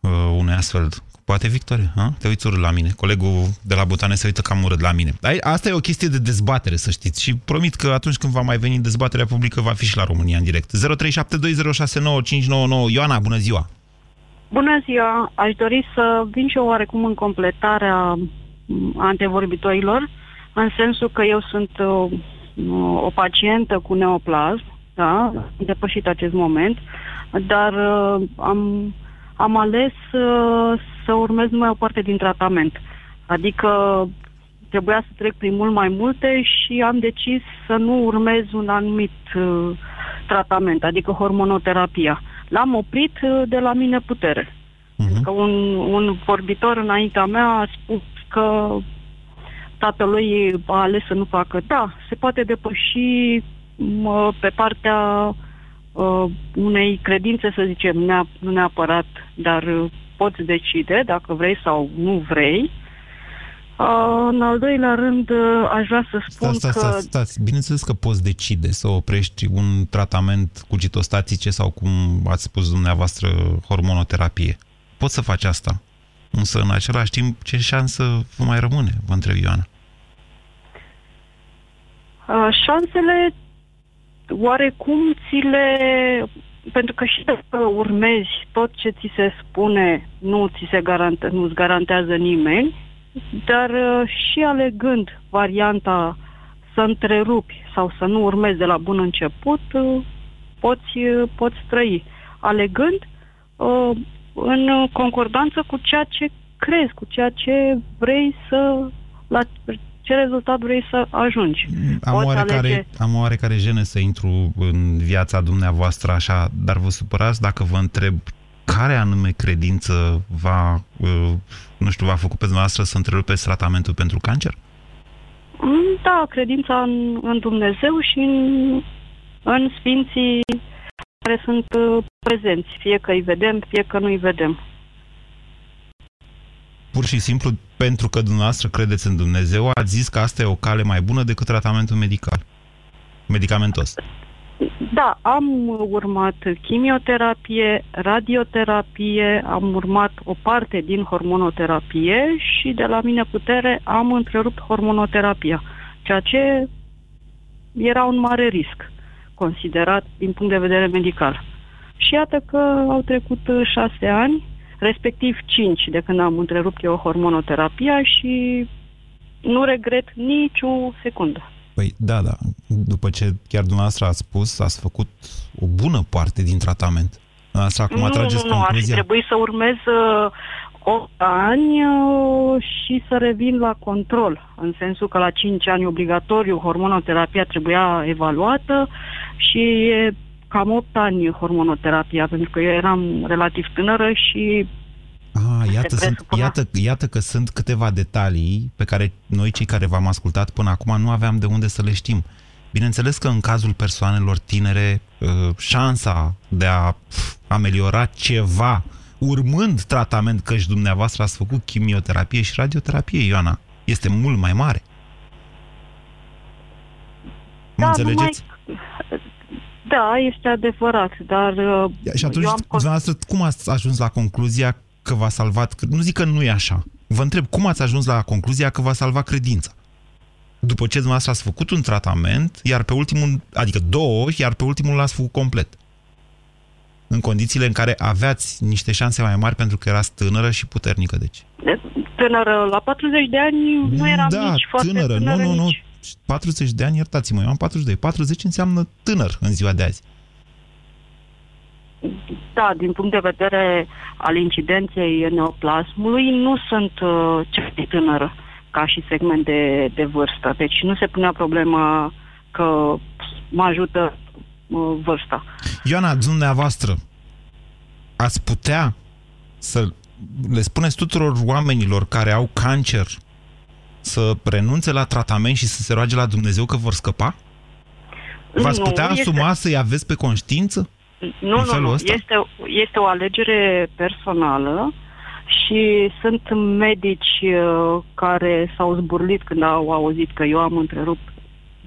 uh, unui astfel. Poate, Victoria? Ha? Te uiți urât la mine. Colegul de la Botane se uită cam urât la mine. Dar asta e o chestie de dezbatere, să știți. Și promit că atunci când va mai veni dezbaterea publică, va fi și la România în direct. 0372069599. Ioana, bună ziua! Bună ziua! Aș dori să vin și eu oarecum în completarea m, antevorbitorilor, în sensul că eu sunt o, o pacientă cu neoplasm, da, am depășit acest moment, dar uh, am, am ales uh, să urmez numai o parte din tratament. Adică trebuia să trec prin mult mai multe și am decis să nu urmez un anumit uh, tratament, adică hormonoterapia. L-am oprit uh, de la mine putere. Uh-huh. Că un, un vorbitor înaintea mea a spus că tatălui a ales să nu facă. Da, se poate depăși mă, pe partea uh, unei credințe, să zicem, nea, nu neapărat, dar uh, poți decide dacă vrei sau nu vrei. Uh, în al doilea rând, uh, aș vrea să spun Stați, stați, că... stați, stați. Bineînțeles că poți decide să oprești un tratament cu citostatice sau, cum ați spus dumneavoastră, hormonoterapie. Poți să faci asta. Însă, în același timp, ce șansă vă mai rămâne, vă întreb Ioana? Uh, șansele oarecum ți le... Pentru că și dacă urmezi tot ce ți se spune, nu ți se garante, nu-ți garantează nimeni, dar uh, și alegând varianta să întrerupi sau să nu urmezi de la bun început, uh, poți, uh, poți trăi. Alegând uh, în concordanță cu ceea ce crezi, cu ceea ce vrei să... la ce rezultat vrei să ajungi. Am Poți oarecare, alege- am oarecare jenă să intru în viața dumneavoastră așa, dar vă supărați dacă vă întreb care anume credință va, uh, nu știu, v-a făcut pe dumneavoastră să întrerupeți tratamentul pentru cancer? Mm, Da, credința în, în Dumnezeu și în, în sfinții care sunt uh, prezenți, fie că îi vedem, fie că nu îi vedem. Pur și simplu, pentru că dumneavoastră credeți în Dumnezeu, ați zis că asta e o cale mai bună decât tratamentul medical. Medicamentos. Da, am urmat chimioterapie, radioterapie, am urmat o parte din hormonoterapie și de la mine putere am întrerupt hormonoterapia, ceea ce era un mare risc considerat din punct de vedere medical. Și iată că au trecut uh, șase ani, respectiv cinci de când am întrerupt eu hormonoterapia și nu regret nici o secundă. Păi da, da. După ce chiar dumneavoastră ați spus, ați făcut o bună parte din tratament. Dumneavoastră acum nu, atrageți nu, nu, ar fi concluzia. trebuit să urmez uh, 8 ani uh, și să revin la control, în sensul că la 5 ani obligatoriu hormonoterapia trebuia evaluată și e cam 8 ani hormonoterapia, pentru că eu eram relativ tânără și Ah, iată, Se sunt, presupunea. iată, iată că sunt câteva detalii pe care noi, cei care v-am ascultat până acum, nu aveam de unde să le știm. Bineînțeles că în cazul persoanelor tinere, uh, șansa de a pf, ameliora ceva urmând tratament, căci dumneavoastră ați făcut chimioterapie și radioterapie, Ioana, este mult mai mare. Mă Da, înțelegeți? Da, este adevărat, dar uh, Și atunci, eu am dumneavoastră, cum ați ajuns la concluzia că v-a salvat... că- Nu zic că nu e așa. Vă întreb, cum ați ajuns la concluzia că v-a salvat credința? După ce dumneavoastră ați făcut un tratament, iar pe ultimul, adică două, iar pe ultimul l-ați făcut complet. În condițiile în care aveați niște șanse mai mari pentru că erați tânără și puternică, deci. tânără, la 40 de ani nu eram da, nici foarte tânără, tânără, nu, nu, nu. Nici... 40 de ani, iertați-mă, eu am 42. 40 înseamnă tânăr în ziua de azi. Da, din punct de vedere al incidenței neoplasmului, nu sunt uh, cea mai tânără ca și segment de, de vârstă. Deci nu se punea problema că mă ajută uh, vârsta. Ioana, dumneavoastră, ați putea să le spuneți tuturor oamenilor care au cancer să renunțe la tratament și să se roage la Dumnezeu că vor scăpa? V-ați Nu, putea este- asuma să-i aveți pe conștiință? Nu, În nu, felul nu. ăsta? Este, este o alegere personală și sunt medici uh, care s-au zburlit când au auzit că eu am întrerupt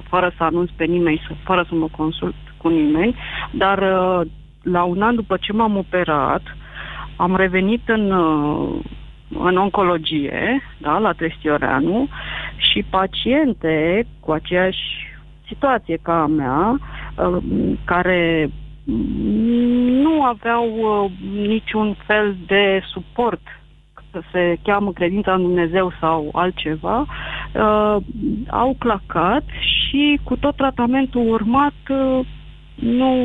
fără să anunț pe nimeni, să- fără să mă consult cu nimeni, dar uh, la un an după ce m-am operat, am revenit în, uh, în oncologie, da, la Trestioreanu, și paciente cu aceeași situație ca a mea, uh, care nu aveau uh, niciun fel de suport, că se cheamă credința în Dumnezeu sau altceva, uh, au clacat și cu tot tratamentul urmat uh, nu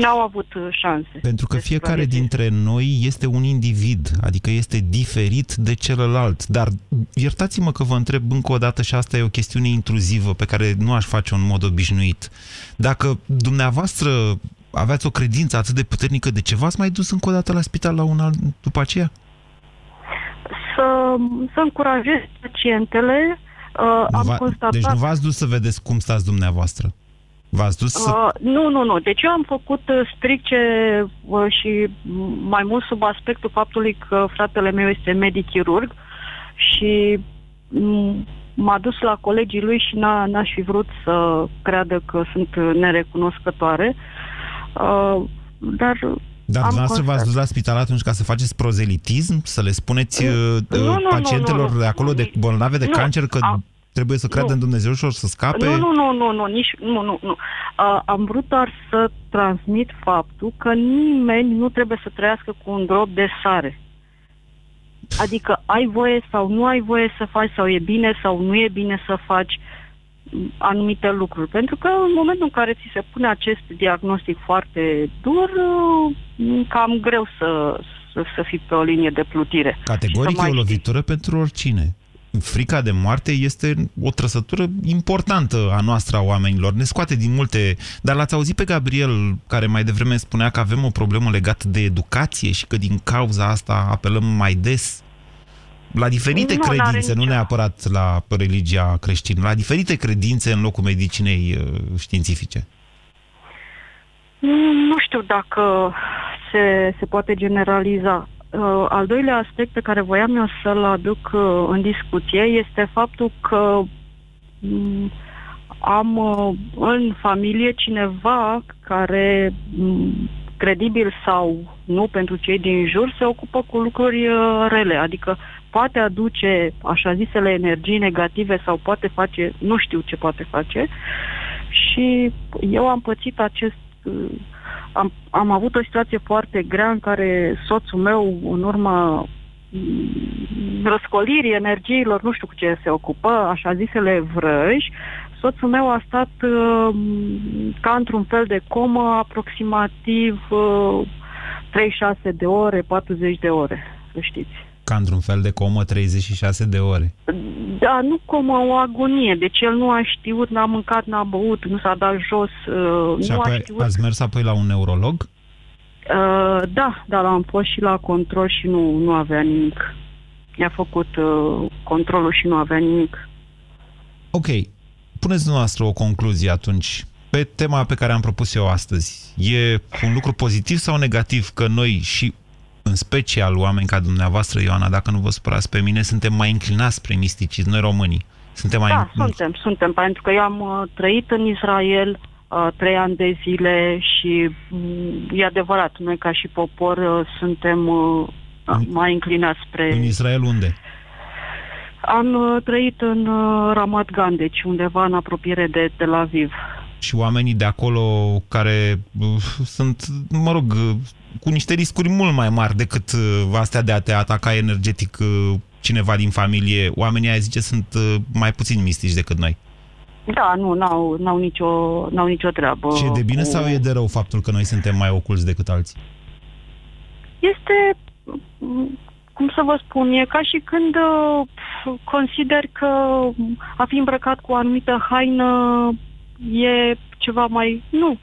n-au avut uh, șanse. Pentru că de fiecare supraviețuire. dintre noi este un individ, adică este diferit de celălalt. Dar iertați-mă că vă întreb încă o dată și asta e o chestiune intruzivă pe care nu aș face în mod obișnuit. Dacă dumneavoastră aveați o credință atât de puternică, de ce v-ați mai dus încă o dată la spital la un an după aceea? Să, să încurajez pacientele. Uh, am Va- constatat... Deci nu v-ați dus să vedeți cum stați dumneavoastră. V-ați dus să... Uh, nu, nu, nu. Deci eu am făcut uh, strict ce uh, și m- mai mult sub aspectul faptului că fratele meu este medic chirurg și m- m-a dus la colegii lui și n-a, n-aș fi vrut să creadă că sunt uh, nerecunoscătoare. Uh, dar Dar am dumneavoastră v-ați constat- dus la spital atunci ca să faceți prozelitism? Să le spuneți uh, nu, nu, pacientelor nu, nu. de acolo, de bolnave de Nu, cancer, că a- trebuie să creadă nu. în Dumnezeu și or să scape? Nu, nu, nu, nu, nu, nici, nu, nu, nu. Uh, am vrut doar să transmit faptul că nimeni nu trebuie să trăiască cu un drop de sare. Adică ai voie sau nu ai voie să faci, sau e bine sau nu e bine să faci m, anumite lucruri. Pentru că în momentul în care ți se pune acest diagnostic foarte dur, uh, e cam greu să, să, să fii pe o linie de plutire. Și Categoric să mai e o știi. lovitură pentru oricine. Frica de moarte este o trăsătură importantă a noastră a oamenilor. Ne scoate din multe... Dar l-ați auzit pe Gabriel, care mai devreme spunea că avem o problemă legată de educație și că din cauza asta apelăm mai des la diferite Nu, n-are credințe, nu nicio- neapărat la religia creștină, la diferite credințe în locul medicinei uh, științifice. Nu, nu știu dacă se, se poate generaliza. Uh, al doilea aspect pe care voiam eu să-l aduc uh, în discuție este faptul că mm, am uh, în familie cineva care, mm, credibil sau nu pentru cei din jur, se ocupă cu lucruri uh, rele, adică poate aduce așa zisele energii negative sau poate face, nu știu ce poate face. Și eu am pățit acest uh, am, am avut o situație foarte grea în care soțul meu, în urma mm, răscolirii energiilor, nu știu cu ce se ocupă, așa zisele vrăji, soțul meu a stat uh, ca într-un fel de comă aproximativ uh, 36 de ore, 40 de ore, să știți. Ca într-un fel de comă 36 de ore. Da, nu cum o agonie. Deci el nu a știut, n-a mâncat, n-a băut, nu s-a dat jos, uh, Și nu a apoi știut. ați mers apoi la un neurolog? Uh, da, dar am fost și la control și nu, nu avea nimic. I-a făcut uh, controlul și nu avea nimic. Ok, puneți dumneavoastră o concluzie atunci pe tema pe care am propus eu astăzi. E un lucru pozitiv sau negativ că noi și în special oameni ca dumneavoastră, Ioana, dacă nu vă supărați pe mine, suntem mai inclinați spre misticism, noi românii. Suntem mai... Da, suntem, suntem, pentru că eu am uh, trăit în Israel uh, trei ani de zile și mm, e adevărat, noi ca și popor uh, suntem uh, mai inclinați spre... În Israel unde? Am uh, trăit în uh, Ramat Gan, deci undeva în apropiere de Tel Aviv. Și oamenii de acolo care uh, sunt, mă rog, uh, cu niște riscuri mult mai mari decât uh, astea de a te ataca energetic uh, cineva din familie, oamenii aia zice sunt uh, mai puțin mistici decât noi. Da, nu, n-au, n-au, nicio, n-au nicio treabă. Și e de bine cu- sau e de rău faptul că noi suntem mai oculți decât alții? Este, m, cum să vă spun, e ca și când uh, consider că a fi îmbrăcat cu o anumită haină e ceva mai... Nu.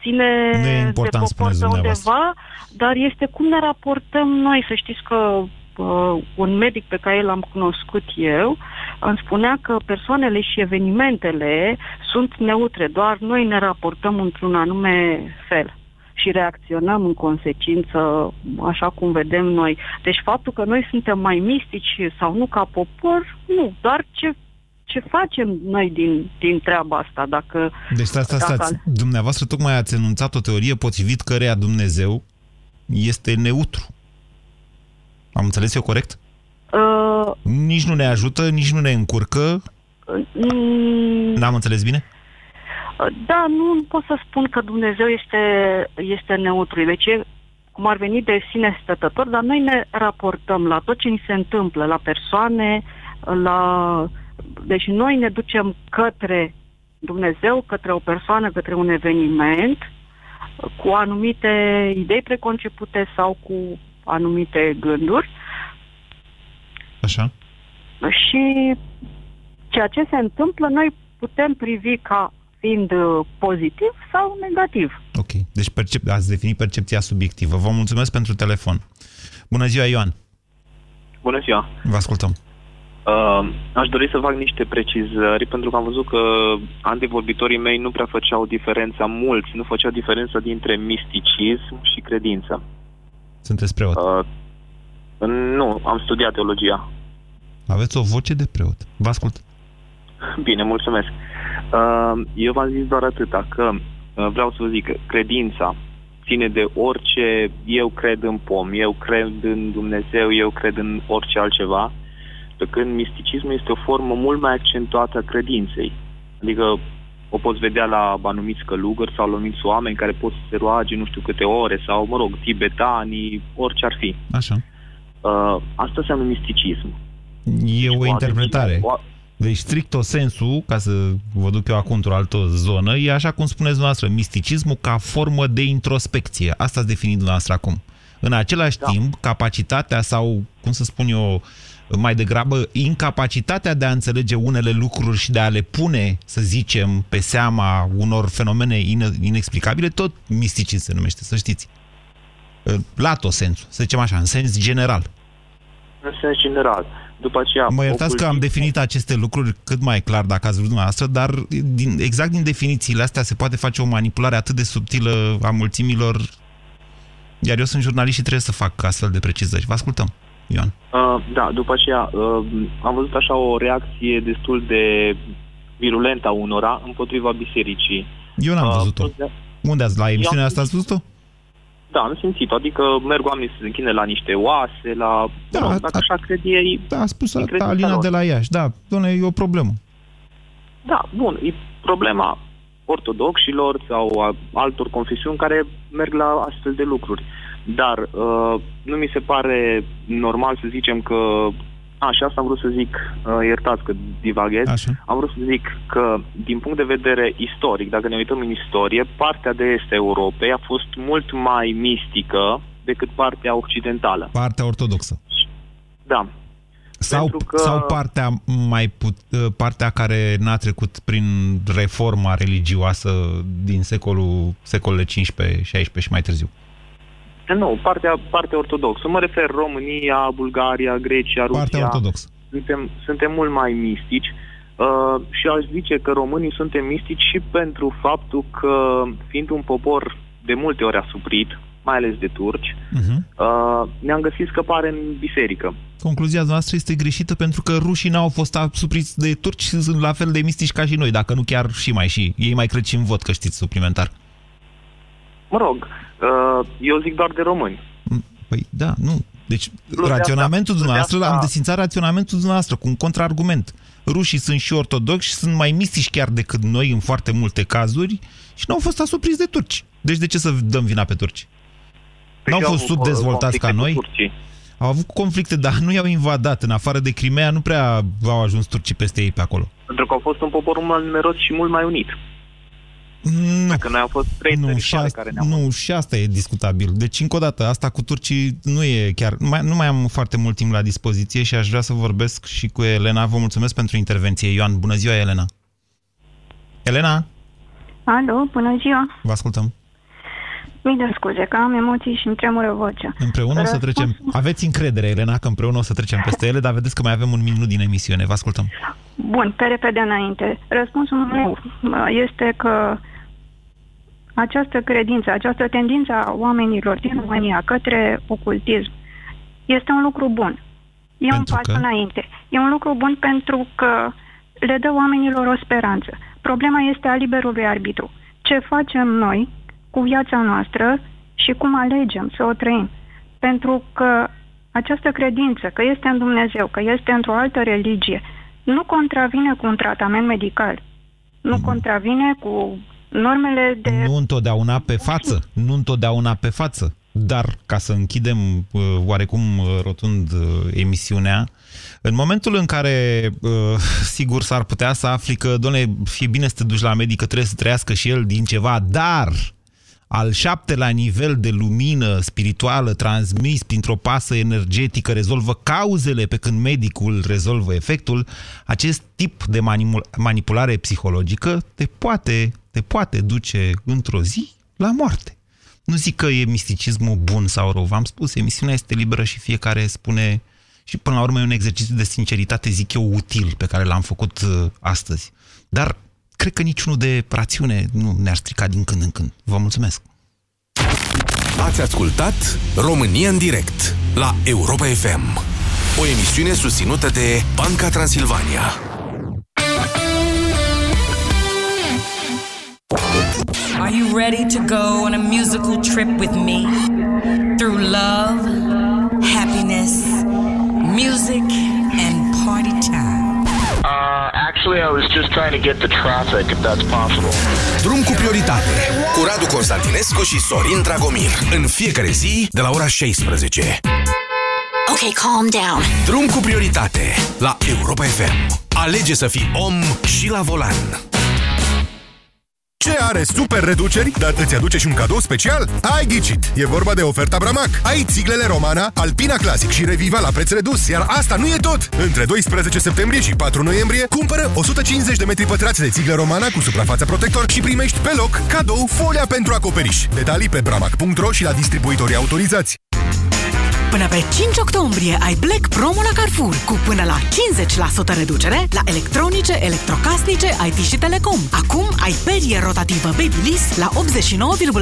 Ține Nu e important, de popor spuneți pe dumneavoastră. undeva, dar este cum ne raportăm noi. Să știți că uh, un medic pe care l-am cunoscut eu îmi spunea că persoanele și evenimentele sunt neutre, doar noi ne raportăm într-un anume fel și reacționăm în consecință așa cum vedem noi. Deci faptul că noi suntem mai mistici sau nu ca popor, nu, doar ce, ce facem noi din, din treaba asta. Dacă, Deci stați, stați, dacă- stați. Dumneavoastră tocmai ați enunțat o teorie potrivit căreia Dumnezeu este neutru. Am înțeles eu corect? Uh, Nici nu ne ajută, nici nu ne încurcă. mm, N-am înțeles bine? Da, nu pot să spun că Dumnezeu este, este neutru. Deci e cum ar veni de sine stătător, dar noi ne raportăm la tot ce ni se întâmplă, la persoane, la... Deci noi ne ducem către Dumnezeu, către o persoană, către un eveniment, cu anumite idei preconcepute sau cu anumite gânduri Așa. și ceea ce se întâmplă noi putem privi ca fiind uh, pozitiv sau negativ. Ok. Deci percep- ați definit percepția subiectivă. Vă mulțumesc pentru telefon. Bună ziua, Ioan. Bună ziua! Vă ascultăm. Uh, aș dori să fac niște precizări, pentru că am văzut că antevorbitorii mei nu prea făceau diferența, mulți nu făceau diferența dintre misticism și credință. Sunteți preot. Uh, nu, am studiat teologia. Aveți o voce de preot. Vă ascult. Bine, mulțumesc. Uh, eu v-am zis doar atâta, că uh, vreau să vă zic că credința ține de orice, eu cred în pom, eu cred în Dumnezeu, eu cred în orice altceva, pe când misticismul este o formă mult mai accentuată a credinței. Adică o poți vedea la anumiți călugări sau la anumiți oameni care pot să se roage nu știu câte ore sau, mă rog, tibetanii, orice ar fi. Așa. Uh, asta înseamnă misticism. E o interpretare. O- Deci, stricto sensu, ca să vă duc eu acum într-o altă zonă, e așa cum spuneți dumneavoastră, misticismul ca formă de introspecție. Asta ați definit dumneavoastră acum. În același da. timp, capacitatea sau, cum să spun eu, mai degrabă incapacitatea de a înțelege unele lucruri și de a le pune, să zicem, pe seama unor fenomene ine- inexplicabile, tot misticism se numește, să știți. La tot sensul, să zicem așa, în sens general. În sens general. După aceea... Mă iertați că am definit aceste lucruri cât mai clar dacă ați vrut dumneavoastră, dar din, exact din definițiile astea se poate face o manipulare atât de subtilă a mulțimilor, iar eu sunt jurnalist și trebuie să fac astfel de precizări. Vă ascultăm, Ioan. Uh, da, după aceea uh, am văzut așa o reacție destul de virulentă a unora împotriva bisericii. Eu n-am Uh, văzut-o. Unde ați, la emisiunea asta ați văzut-o? Da, am simțit Adică merg oamenii să se închine la niște oase, la... Da, mă rog, dacă așa cred ei... Da, a spus în credința Alina lor. de la Iași, da, doamne, e o problemă. Da, bun, e problema ortodoxilor sau a altor confesiuni care merg la astfel de lucruri. Dar uh, nu mi se pare normal să zicem că... A, și asta am vrut să zic, uh, iertați că divaghez, Așa. am vrut să zic că, din punct de vedere istoric, dacă ne uităm în istorie, partea de est a Europei a fost mult mai mistică decât partea occidentală. Partea ortodoxă. Da. Sau, Pentru că- sau partea, mai put, partea care n-a trecut prin reforma religioasă din secolul, secolele 15, 16 și mai târziu. Nu, partea, partea ortodoxă. Mă refer România, Bulgaria, Grecia, Rusia. Partea ortodoxă. Suntem, suntem mult mai mistici uh, și aș zice că românii suntem mistici și pentru faptul că, fiind un popor de multe ori asuprit, mai ales de turci, Uh-huh. uh, ne-am găsit scăpare în biserică. Concluzia noastră este greșită pentru că rușii n-au fost asupriți de turci și sunt la fel de mistici ca și noi, dacă nu chiar și mai și. Ei mai cred și în vot, că știți, suplimentar. Mă rog, uh, eu zic doar de români. Păi da, nu. Deci Plus de raționamentul asta- plus de dumneavoastră, asta- am desințat raționamentul dumneavoastră cu un contraargument. Rușii sunt și ortodoxi și sunt mai mistici chiar decât noi în foarte multe cazuri și nu au fost asupriți de turci. Deci de ce să dăm vina pe turci? Păi N-au și au fost avut, uh, subdezvoltați ca conflicte noi? cu turcii. Au avut conflicte, dar nu i-au invadat. În afară de Crimea, nu prea au ajuns turcii peste ei pe acolo. Pentru că au fost un popor mult numeros și mult mai unit. Nu. Dacă noi au fost trei Nu, și, teritoare asta, care ne-au nu, și asta e discutabil. Deci, încă o dată, asta cu turcii nu e chiar... Nu mai, nu mai am foarte mult timp la dispoziție și aș vrea să vorbesc și cu Elena. Vă mulțumesc pentru intervenție. Ioan, bună ziua, Elena. Elena, Alo, bună ziua! vă ascultăm. Mii de scuze, că am emoții și îmi tremură vocea. Împreună o să Răspunsul- trecem... Aveți încredere, Elena, că împreună o să trecem peste ele, dar vedeți că mai avem un minut din emisiune. Vă ascultăm. Bun, pe repede înainte. Răspunsul meu uh, este că această credință, această tendință a oamenilor din România către ocultism este un lucru bun. E un Pentru pas că? înainte. E un lucru bun pentru că le dă oamenilor o speranță. Problema este a liberului arbitru. Ce facem noi cu viața noastră și cum alegem să o trăim? Pentru că această credință că este în Dumnezeu, că este într-o altă religie, nu contravine cu un tratament medical. Nu contravine cu normele de... Nu întotdeauna pe față, nu întotdeauna pe față. Dar, ca să închidem uh, oarecum uh, rotund uh, emisiunea, în momentul în care, uh, [LAUGHS] sigur, s-ar putea să afli că, doamne, fie bine să te duci la medic, că trebuie să trăiască și el din ceva, dar al șaptelea nivel de lumină spirituală transmis printr-o pasă energetică rezolvă cauzele pe când medicul rezolvă efectul, acest tip de manipul- manipulare psihologică te poate, te poate duce într-o zi la moarte. Nu zic că e misticismul bun sau rău, v-am spus, emisiunea este liberă și fiecare spune și până la urmă e un exercițiu de sinceritate, zic eu, util pe care l-am făcut uh, astăzi. Dar cred că niciunul de rațiune nu ne-ar strica din când în când. Vă mulțumesc! Ați ascultat România în direct la Europa FM. O emisiune susținută de Banca Transilvania. Are you ready to go on a musical trip with me? Through love, happiness, music, and party time. Uh, actually, I was just trying to get the traffic, if that's possible. Drum cu prioritate cu Radu Constantinescu și Sorin Dragomir. În fiecare zi de la ora 16. Okay, calm down. Drum cu prioritate la Europa FM. Alege să fii om și la volan. Ce are super reduceri, dar îți aduce și un cadou special? Ai ghicit! E vorba de oferta Bramac. Ai țiglele Romana, Alpina Classic și Reviva la preț redus, iar asta nu e tot! Între 12 septembrie și 4 noiembrie, cumpără 150 de metri pătrați de țiglă Romana cu suprafață protector și primești pe loc cadou folia pentru acoperiș. Detalii pe bramac.ro și la distribuitorii autorizați. Până pe 5 octombrie ai Black Promo la Carrefour cu până la 50% reducere la electronice, electrocasnice, IT și telecom. Acum ai perie rotativă Babyliss la 89,9